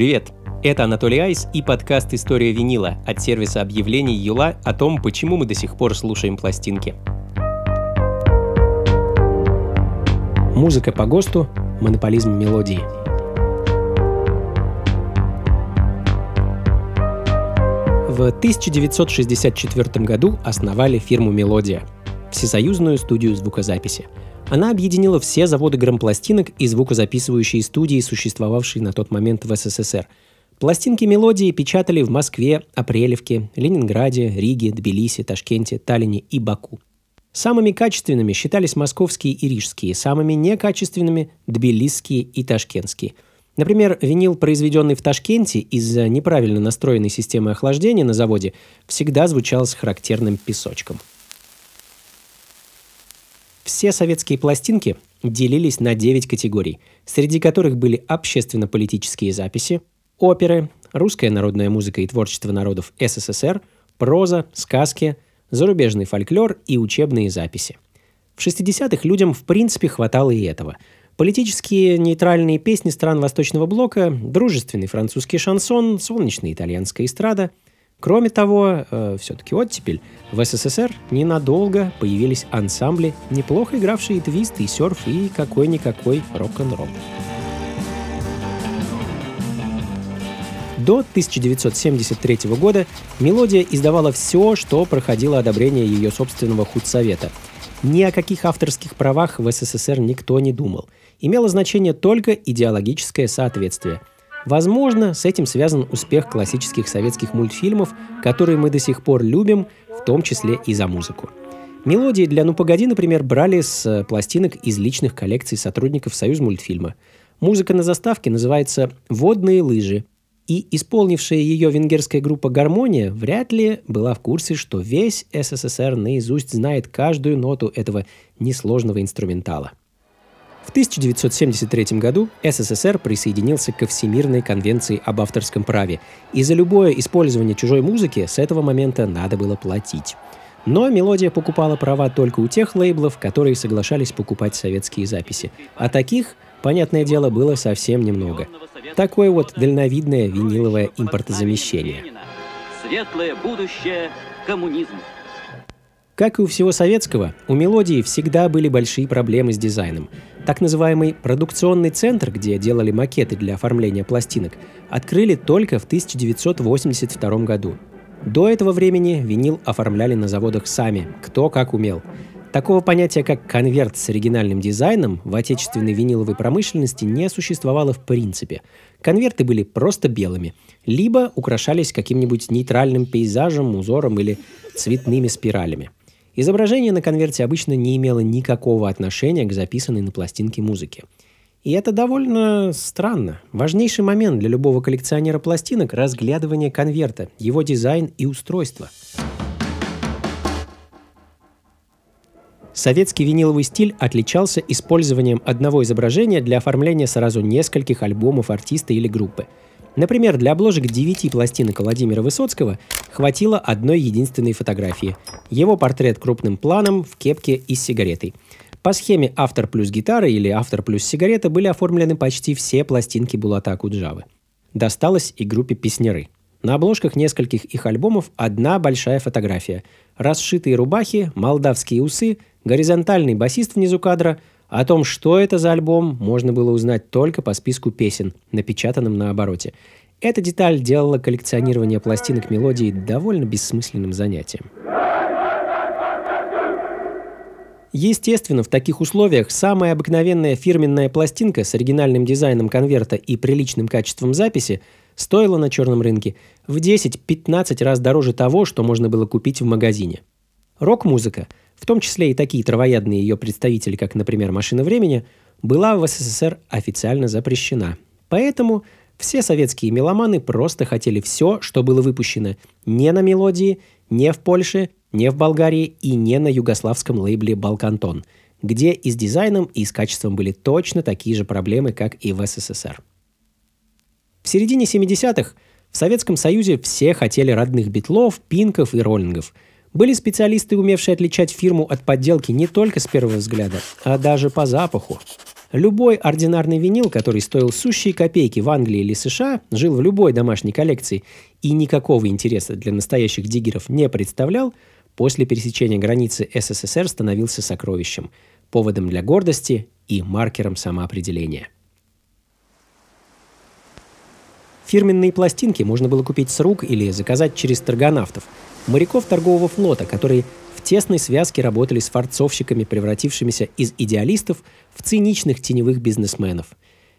привет! Это Анатолий Айс и подкаст «История винила» от сервиса объявлений Юла о том, почему мы до сих пор слушаем пластинки. Музыка по ГОСТу, монополизм мелодии. В 1964 году основали фирму «Мелодия» – всесоюзную студию звукозаписи – она объединила все заводы грампластинок и звукозаписывающие студии, существовавшие на тот момент в СССР. Пластинки мелодии печатали в Москве, Апрелевке, Ленинграде, Риге, Тбилиси, Ташкенте, Таллине и Баку. Самыми качественными считались московские и рижские, самыми некачественными – тбилисские и ташкентские. Например, винил, произведенный в Ташкенте из-за неправильно настроенной системы охлаждения на заводе, всегда звучал с характерным песочком – все советские пластинки делились на 9 категорий, среди которых были общественно-политические записи, оперы, русская народная музыка и творчество народов СССР, проза, сказки, зарубежный фольклор и учебные записи. В 60-х людям в принципе хватало и этого. Политические нейтральные песни стран Восточного Блока, дружественный французский шансон, солнечная итальянская эстрада – Кроме того, э, все-таки оттепель, в СССР ненадолго появились ансамбли, неплохо игравшие твист и серф, и какой-никакой рок-н-ролл. До 1973 года «Мелодия» издавала все, что проходило одобрение ее собственного худсовета. Ни о каких авторских правах в СССР никто не думал. Имело значение только идеологическое соответствие – Возможно, с этим связан успех классических советских мультфильмов, которые мы до сих пор любим, в том числе и за музыку. Мелодии для «Ну погоди», например, брали с э, пластинок из личных коллекций сотрудников Союз мультфильма. Музыка на заставке называется «Водные лыжи», и исполнившая ее венгерская группа «Гармония» вряд ли была в курсе, что весь СССР наизусть знает каждую ноту этого несложного инструментала. В 1973 году СССР присоединился ко Всемирной конвенции об авторском праве, и за любое использование чужой музыки с этого момента надо было платить. Но «Мелодия» покупала права только у тех лейблов, которые соглашались покупать советские записи. А таких, понятное дело, было совсем немного. Такое вот дальновидное виниловое импортозамещение. Светлое будущее коммунизма. Как и у всего советского, у «Мелодии» всегда были большие проблемы с дизайном. Так называемый продукционный центр, где делали макеты для оформления пластинок, открыли только в 1982 году. До этого времени винил оформляли на заводах сами, кто как умел. Такого понятия, как конверт с оригинальным дизайном, в отечественной виниловой промышленности не существовало в принципе. Конверты были просто белыми, либо украшались каким-нибудь нейтральным пейзажем, узором или цветными спиралями – Изображение на конверте обычно не имело никакого отношения к записанной на пластинке музыке. И это довольно странно. Важнейший момент для любого коллекционера пластинок – разглядывание конверта, его дизайн и устройство. Советский виниловый стиль отличался использованием одного изображения для оформления сразу нескольких альбомов артиста или группы – Например, для обложек девяти пластинок Владимира Высоцкого хватило одной единственной фотографии. Его портрет крупным планом в кепке и с сигаретой. По схеме автор плюс гитара или автор плюс сигарета были оформлены почти все пластинки Булата Куджавы. Досталось и группе «Песнеры». На обложках нескольких их альбомов одна большая фотография. Расшитые рубахи, молдавские усы, горизонтальный басист внизу кадра – о том, что это за альбом, можно было узнать только по списку песен, напечатанным на обороте. Эта деталь делала коллекционирование пластинок мелодии довольно бессмысленным занятием. Естественно, в таких условиях самая обыкновенная фирменная пластинка с оригинальным дизайном конверта и приличным качеством записи стоила на черном рынке в 10-15 раз дороже того, что можно было купить в магазине. Рок-музыка – в том числе и такие травоядные ее представители, как, например, «Машина времени», была в СССР официально запрещена. Поэтому все советские меломаны просто хотели все, что было выпущено не на мелодии, не в Польше, не в Болгарии и не на югославском лейбле «Балкантон», где и с дизайном, и с качеством были точно такие же проблемы, как и в СССР. В середине 70-х в Советском Союзе все хотели родных битлов, пинков и роллингов – были специалисты, умевшие отличать фирму от подделки не только с первого взгляда, а даже по запаху. Любой ординарный винил, который стоил сущие копейки в Англии или США, жил в любой домашней коллекции и никакого интереса для настоящих диггеров не представлял, после пересечения границы СССР становился сокровищем, поводом для гордости и маркером самоопределения. Фирменные пластинки можно было купить с рук или заказать через торгонавтов, моряков торгового флота, которые в тесной связке работали с форцовщиками, превратившимися из идеалистов в циничных теневых бизнесменов.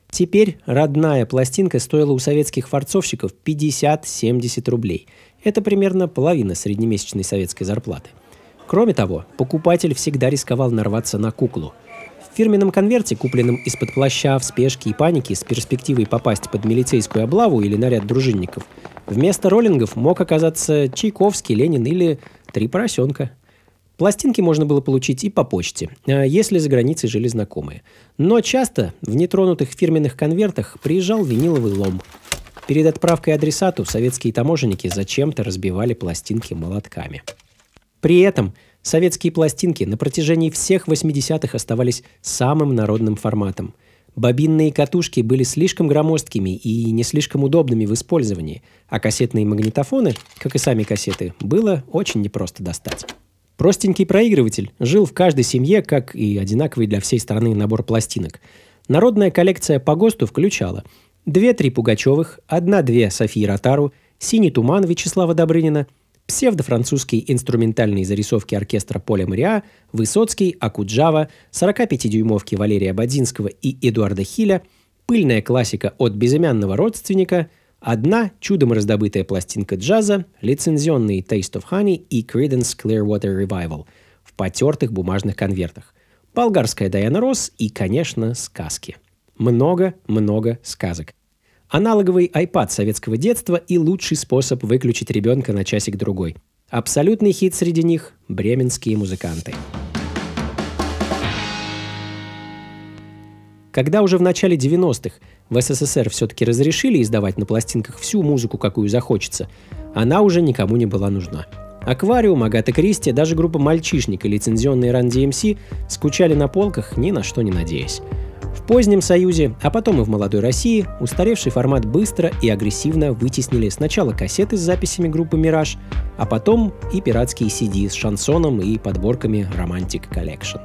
Теперь родная пластинка стоила у советских форцовщиков 50-70 рублей. Это примерно половина среднемесячной советской зарплаты. Кроме того, покупатель всегда рисковал нарваться на куклу – в фирменном конверте, купленном из-под плаща в спешке и панике с перспективой попасть под милицейскую облаву или наряд дружинников, вместо роллингов мог оказаться Чайковский, Ленин или Три поросенка. Пластинки можно было получить и по почте, а если за границей жили знакомые. Но часто в нетронутых фирменных конвертах приезжал виниловый лом. Перед отправкой адресату советские таможенники зачем-то разбивали пластинки молотками. При этом – Советские пластинки на протяжении всех 80-х оставались самым народным форматом. Бобинные катушки были слишком громоздкими и не слишком удобными в использовании, а кассетные магнитофоны, как и сами кассеты, было очень непросто достать. Простенький проигрыватель жил в каждой семье, как и одинаковый для всей страны набор пластинок. Народная коллекция по ГОСТу включала две-три Пугачевых, одна-две Софии Ротару, «Синий туман» Вячеслава Добрынина – псевдофранцузские инструментальные зарисовки оркестра Поля Мариа, Высоцкий, Акуджава, 45-дюймовки Валерия Бадинского и Эдуарда Хиля, пыльная классика от безымянного родственника, одна чудом раздобытая пластинка джаза, лицензионный Taste of Honey и Creedence Clearwater Revival в потертых бумажных конвертах, болгарская Дайана Росс и, конечно, сказки. Много-много сказок. Аналоговый iPad советского детства и лучший способ выключить ребенка на часик-другой. Абсолютный хит среди них – бременские музыканты. Когда уже в начале 90-х в СССР все-таки разрешили издавать на пластинках всю музыку, какую захочется, она уже никому не была нужна. Аквариум, Агата Кристи, даже группа «Мальчишник» и лицензионный Run DMC скучали на полках, ни на что не надеясь. В позднем Союзе, а потом и в молодой России, устаревший формат быстро и агрессивно вытеснили сначала кассеты с записями группы «Мираж», а потом и пиратские CD с шансоном и подборками «Romantic Collection».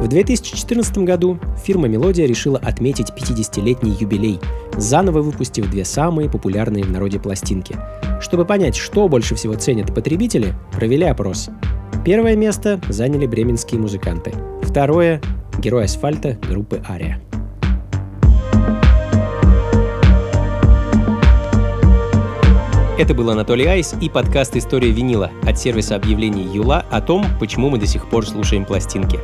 В 2014 году фирма «Мелодия» решила отметить 50-летний юбилей, заново выпустив две самые популярные в народе пластинки. Чтобы понять, что больше всего ценят потребители, провели опрос. Первое место заняли бременские музыканты. Второе герой асфальта группы Ария. Это был Анатолий Айс и подкаст «История винила» от сервиса объявлений Юла о том, почему мы до сих пор слушаем пластинки.